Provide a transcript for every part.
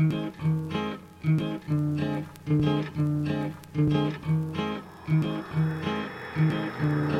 Thank you.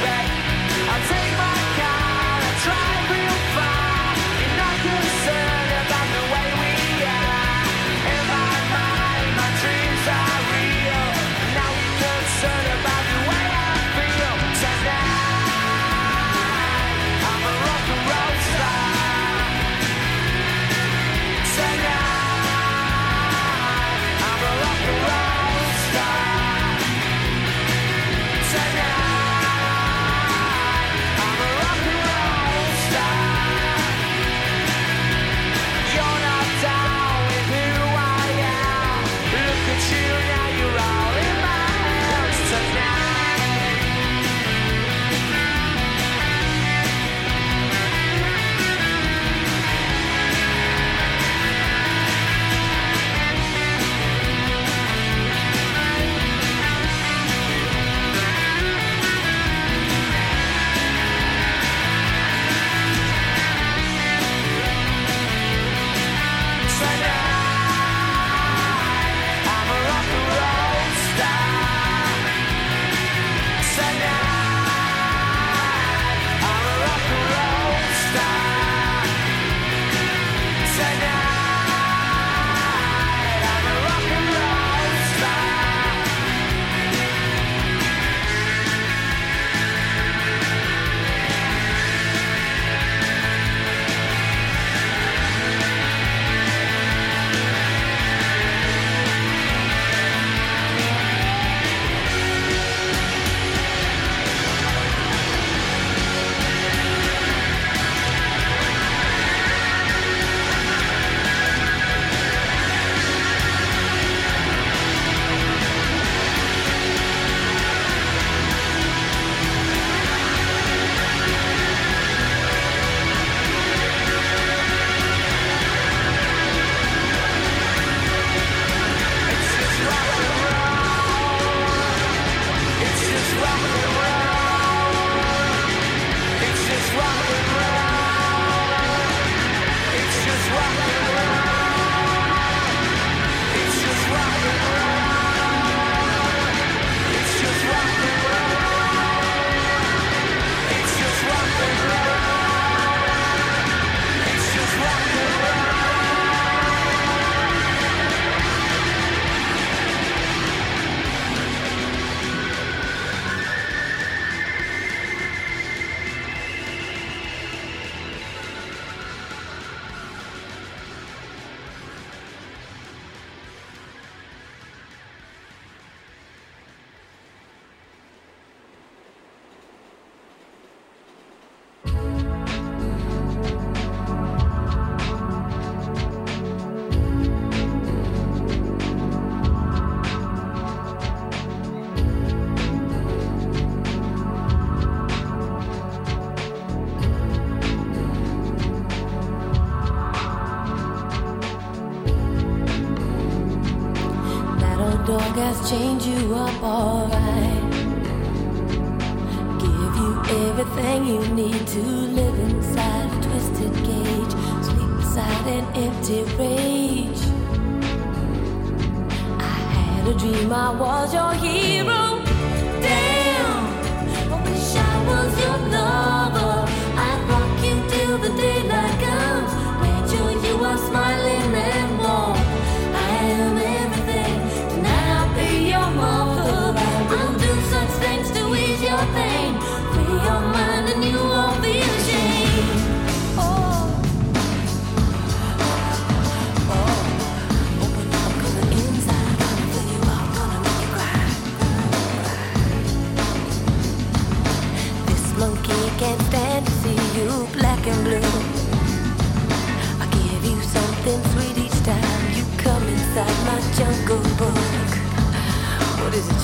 back.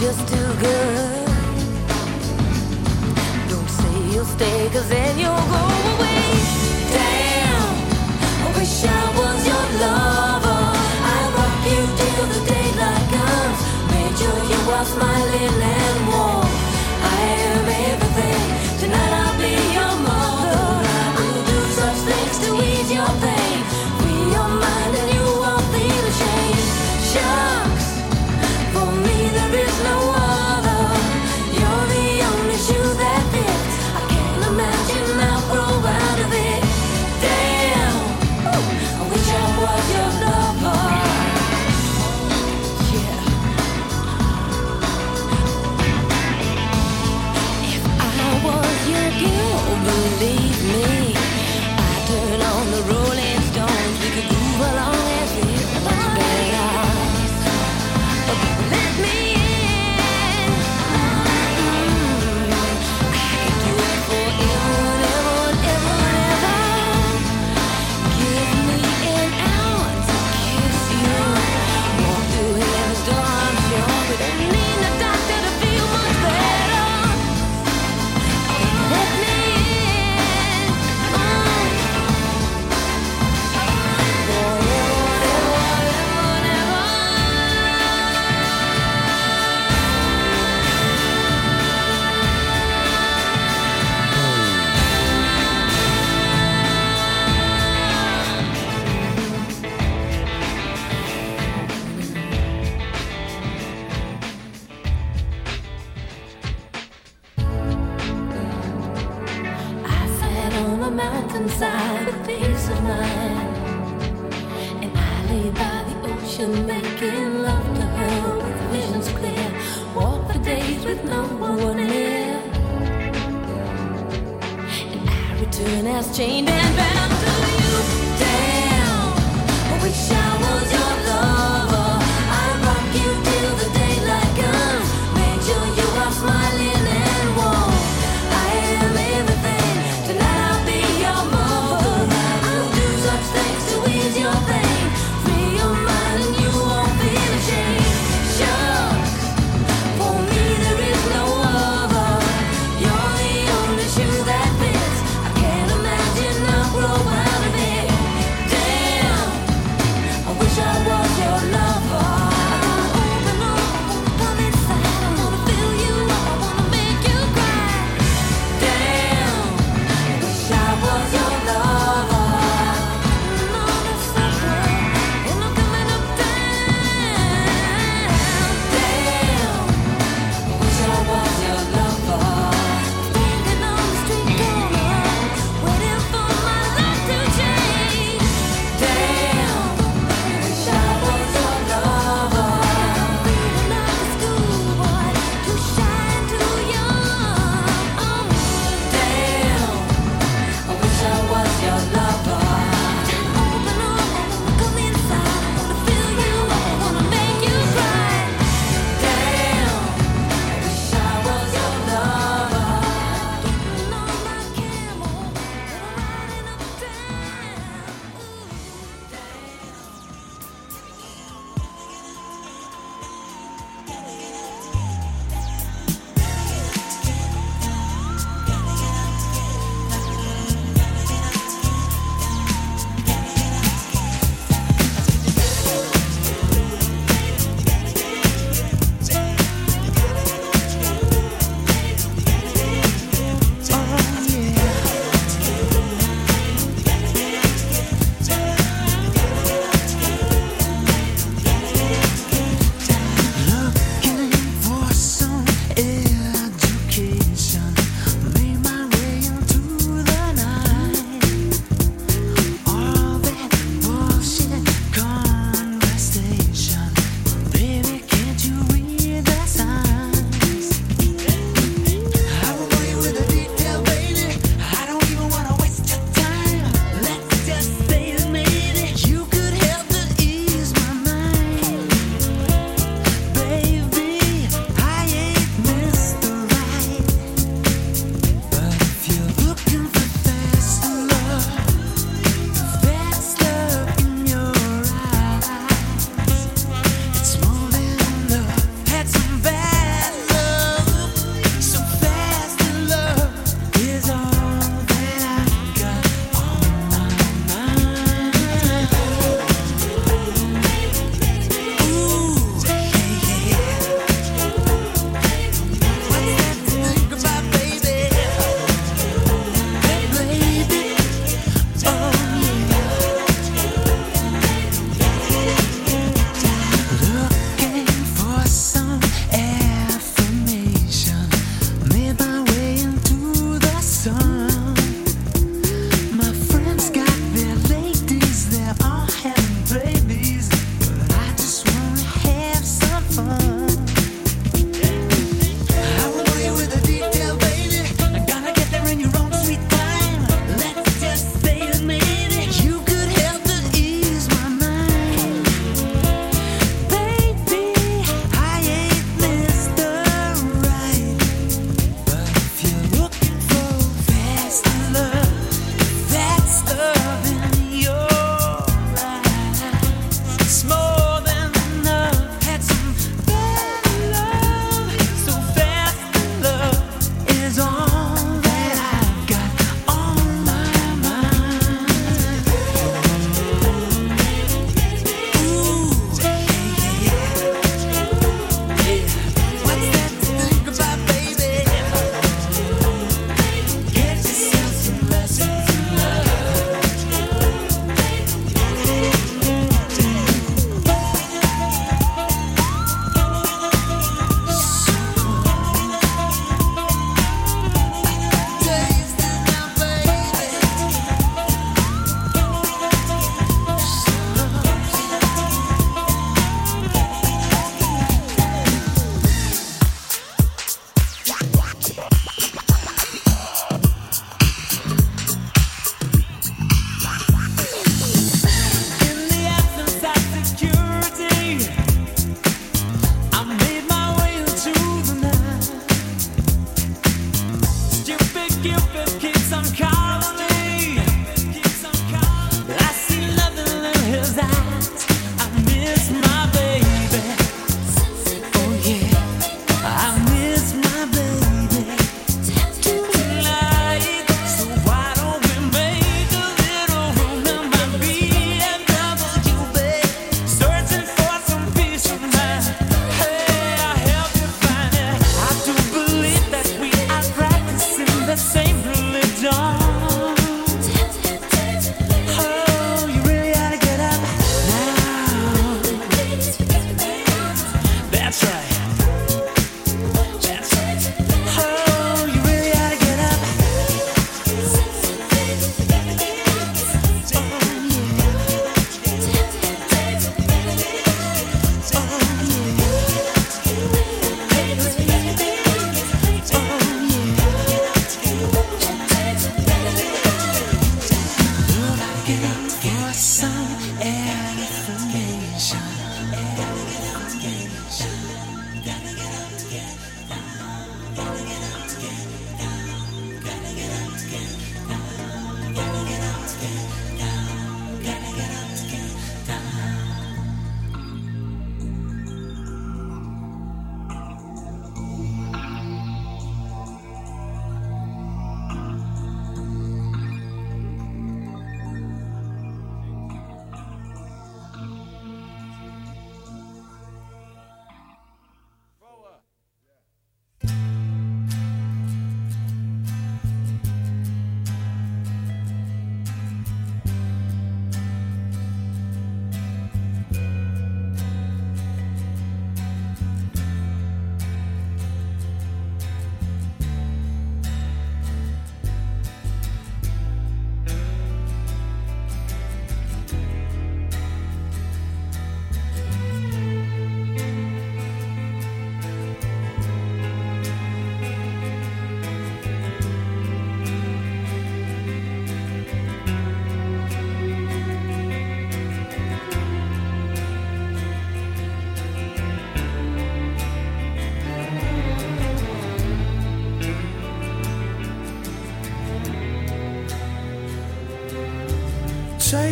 just too good. Don't say you'll stay, cause then you'll go away. Damn, I wish I was your lover. I rock you till the daylight comes. Made sure you are smiling.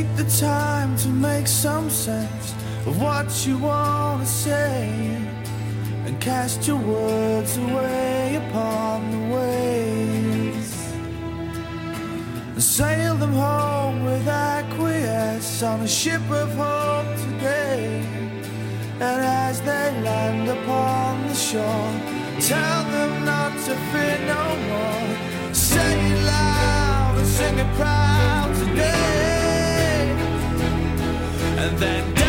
take the time to make some sense of what you want to say and cast your words away upon the waves and sail them home with acquiesce on a ship of hope today. And as they land upon the shore, tell them not to fear no more. Say it loud and sing it proud. and then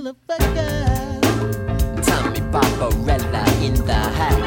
motherfucker. Tommy Barbarella in the house.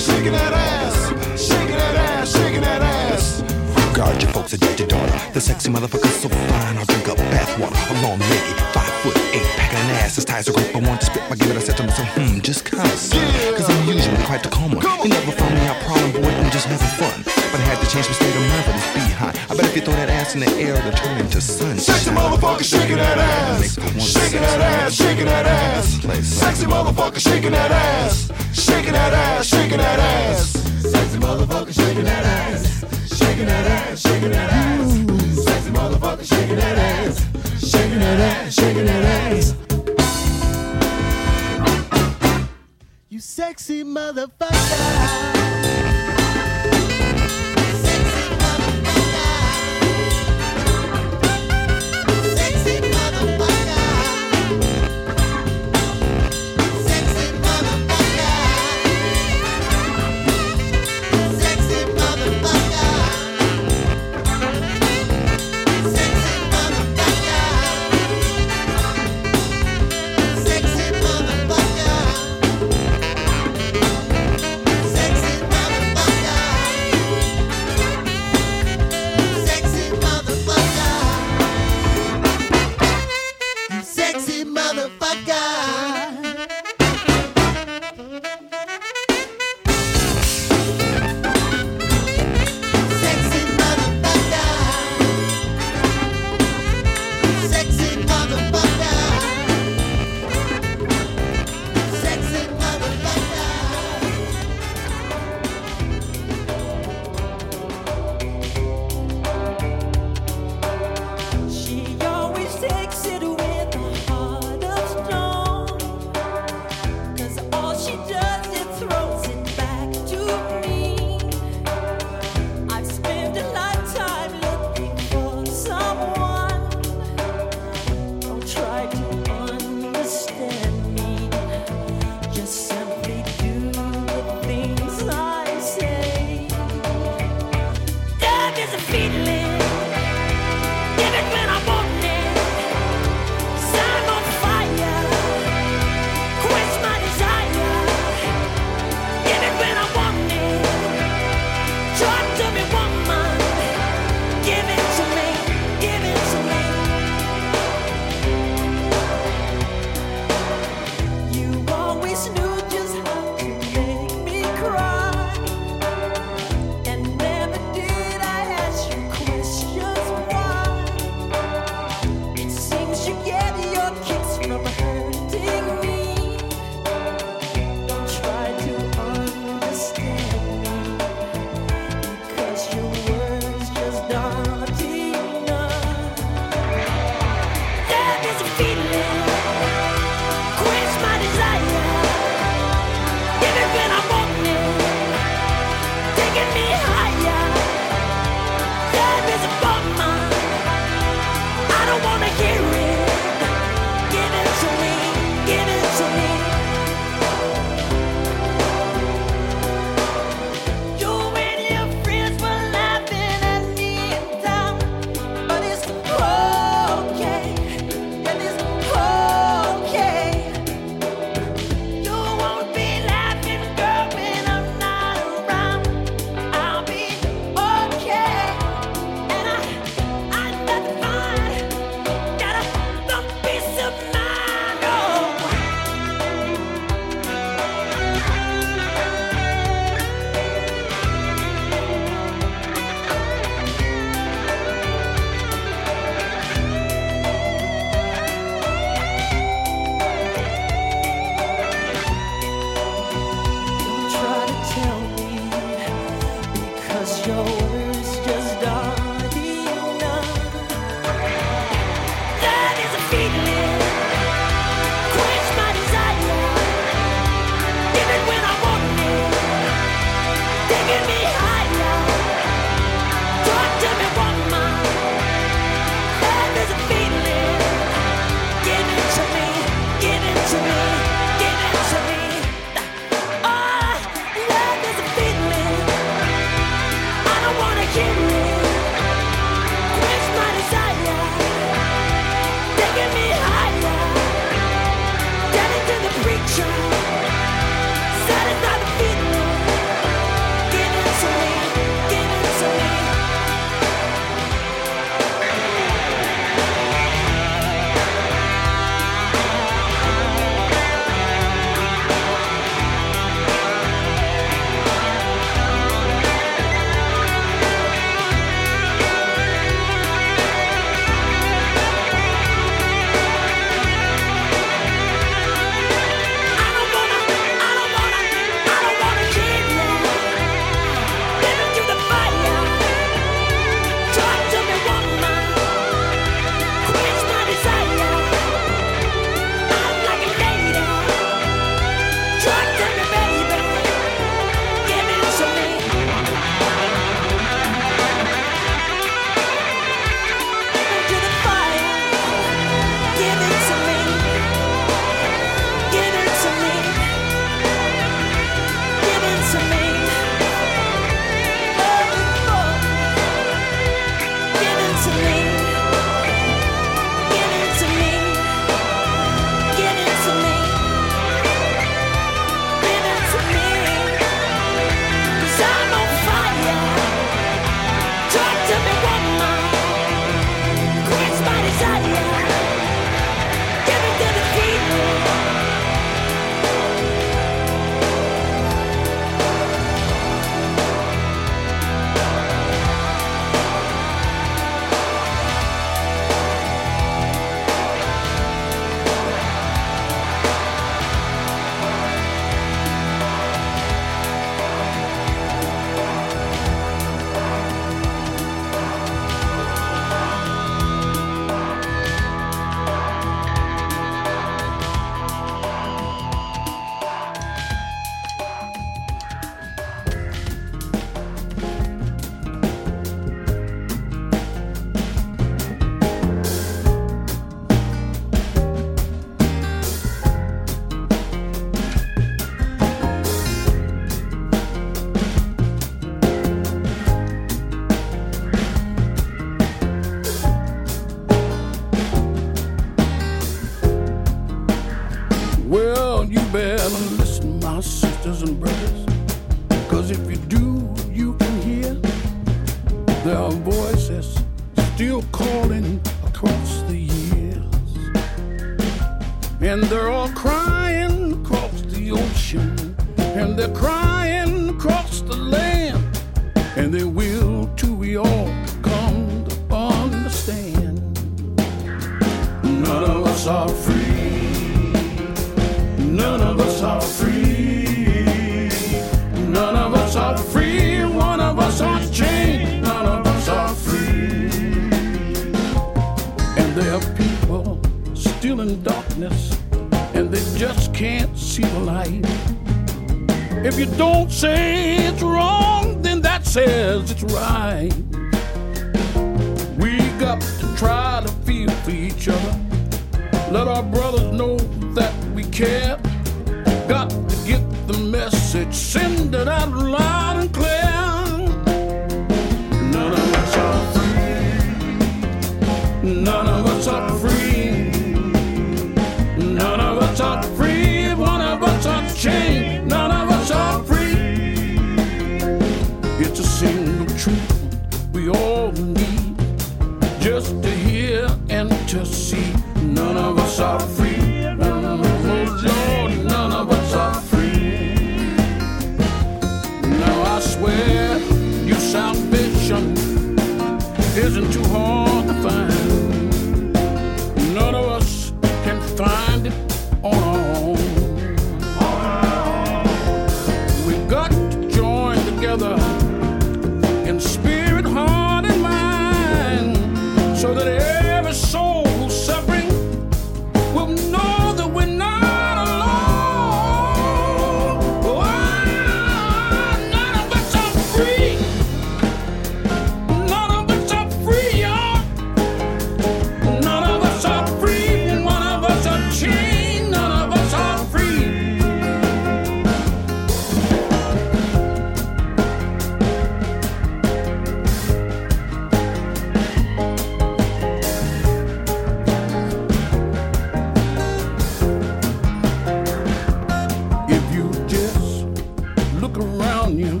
on you,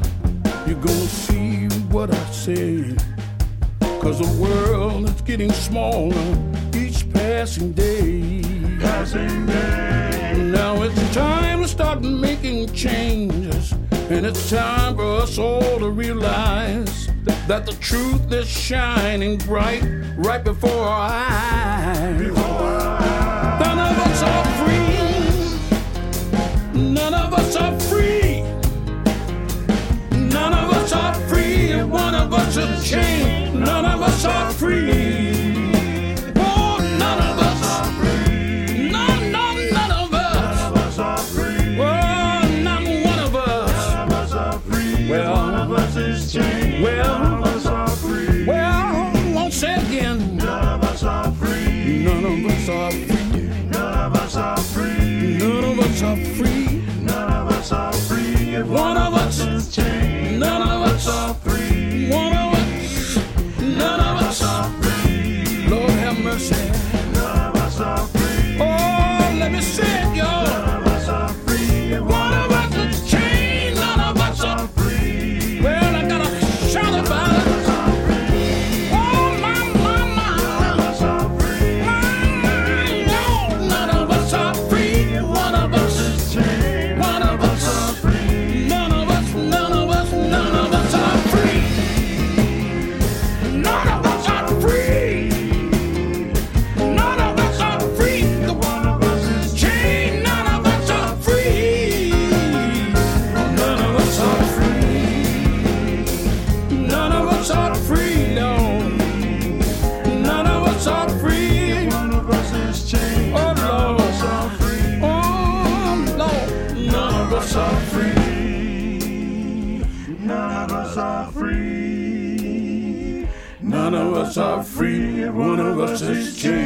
you're gonna see what I say. Cause the world is getting smaller each passing day. Passing day. Now it's time to start making changes. And it's time for us all to realize that the truth is shining bright right before our eyes. Before our eyes. None of us are free. None of us are free. of chain, none of us are free. None of us are free. None of us are free. None of us are free. você. one of us is changed.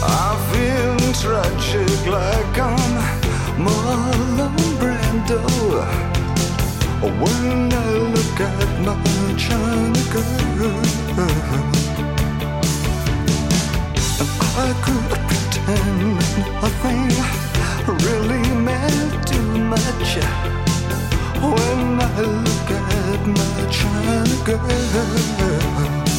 I feel tragic like I'm Marlon Brando. When I look at my China girl, I could pretend really meant too much when I look at my China girl.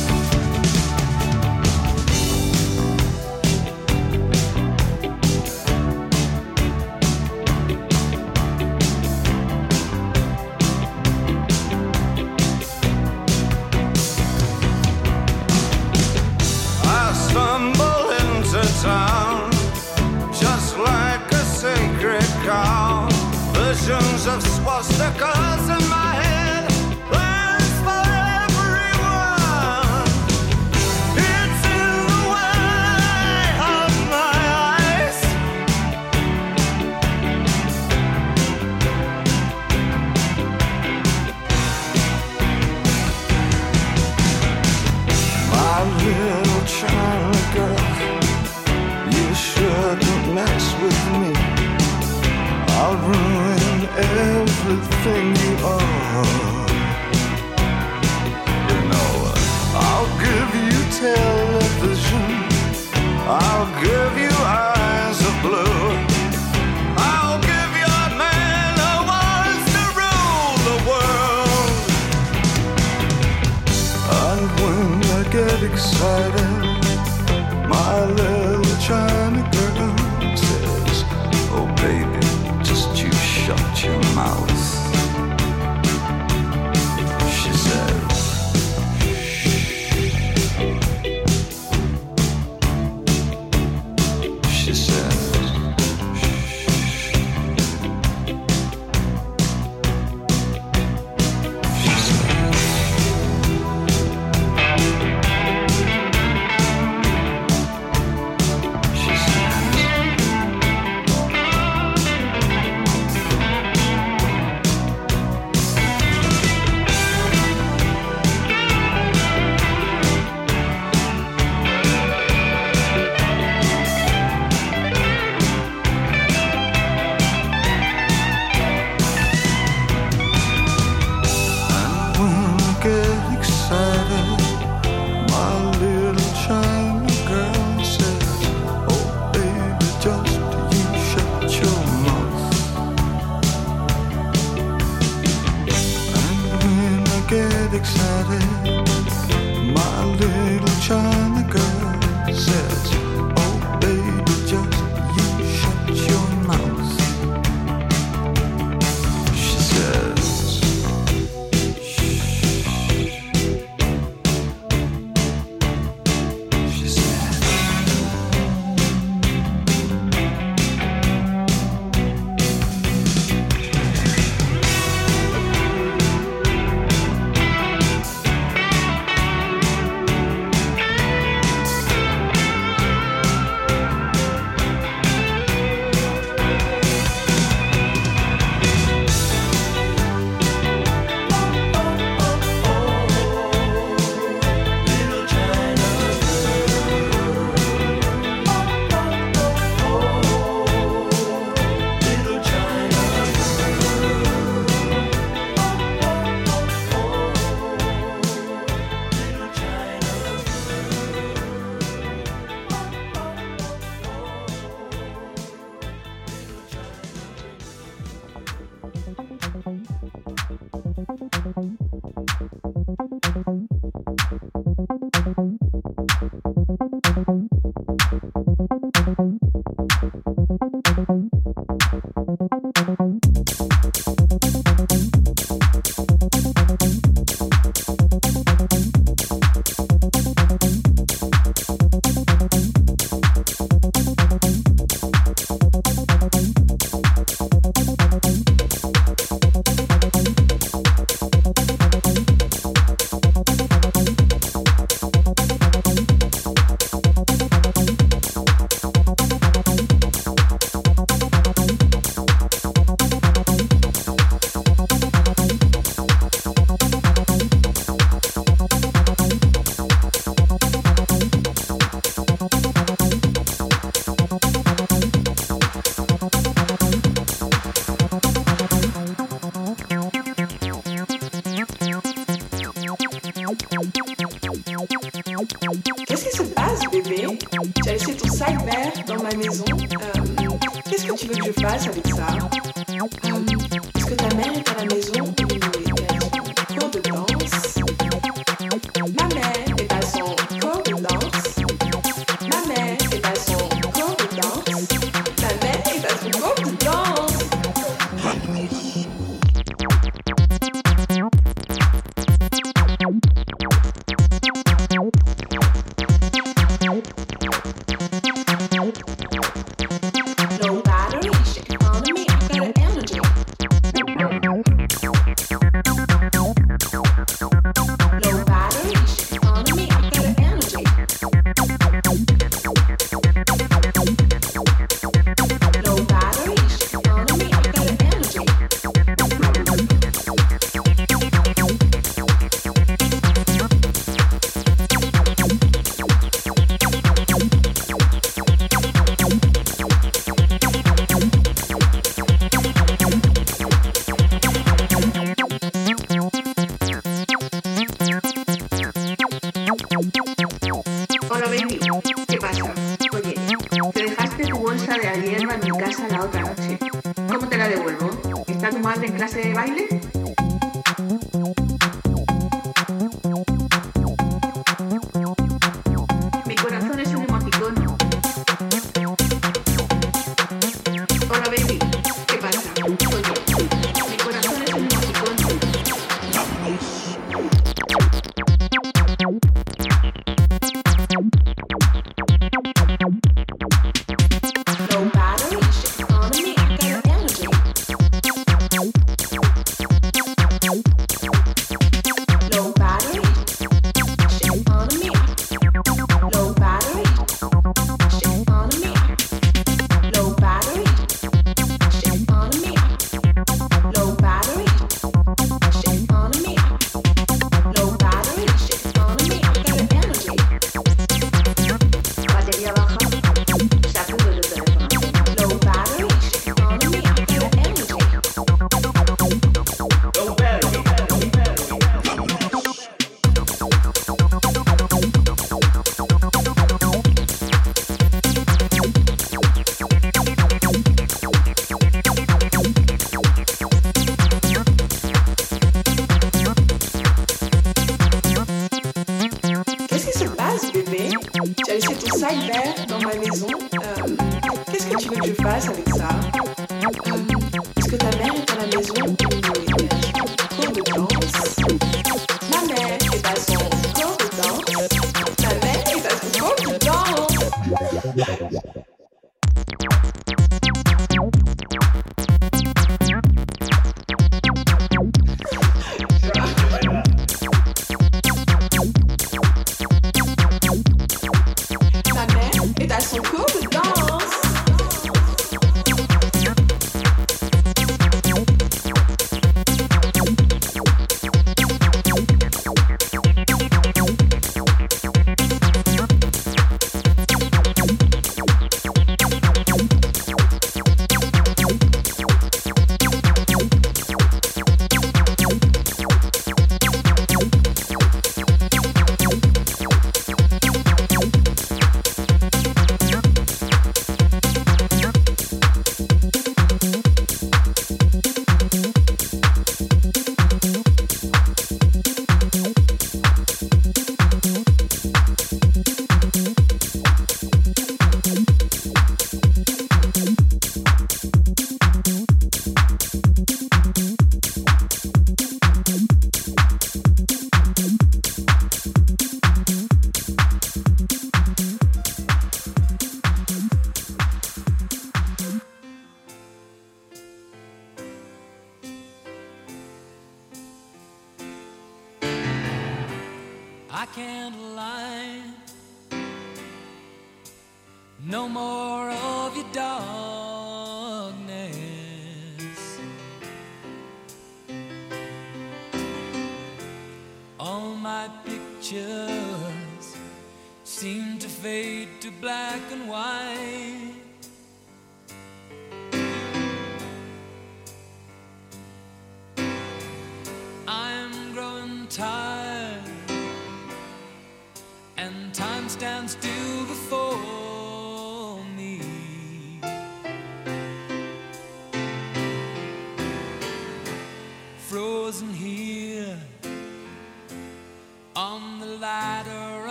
Of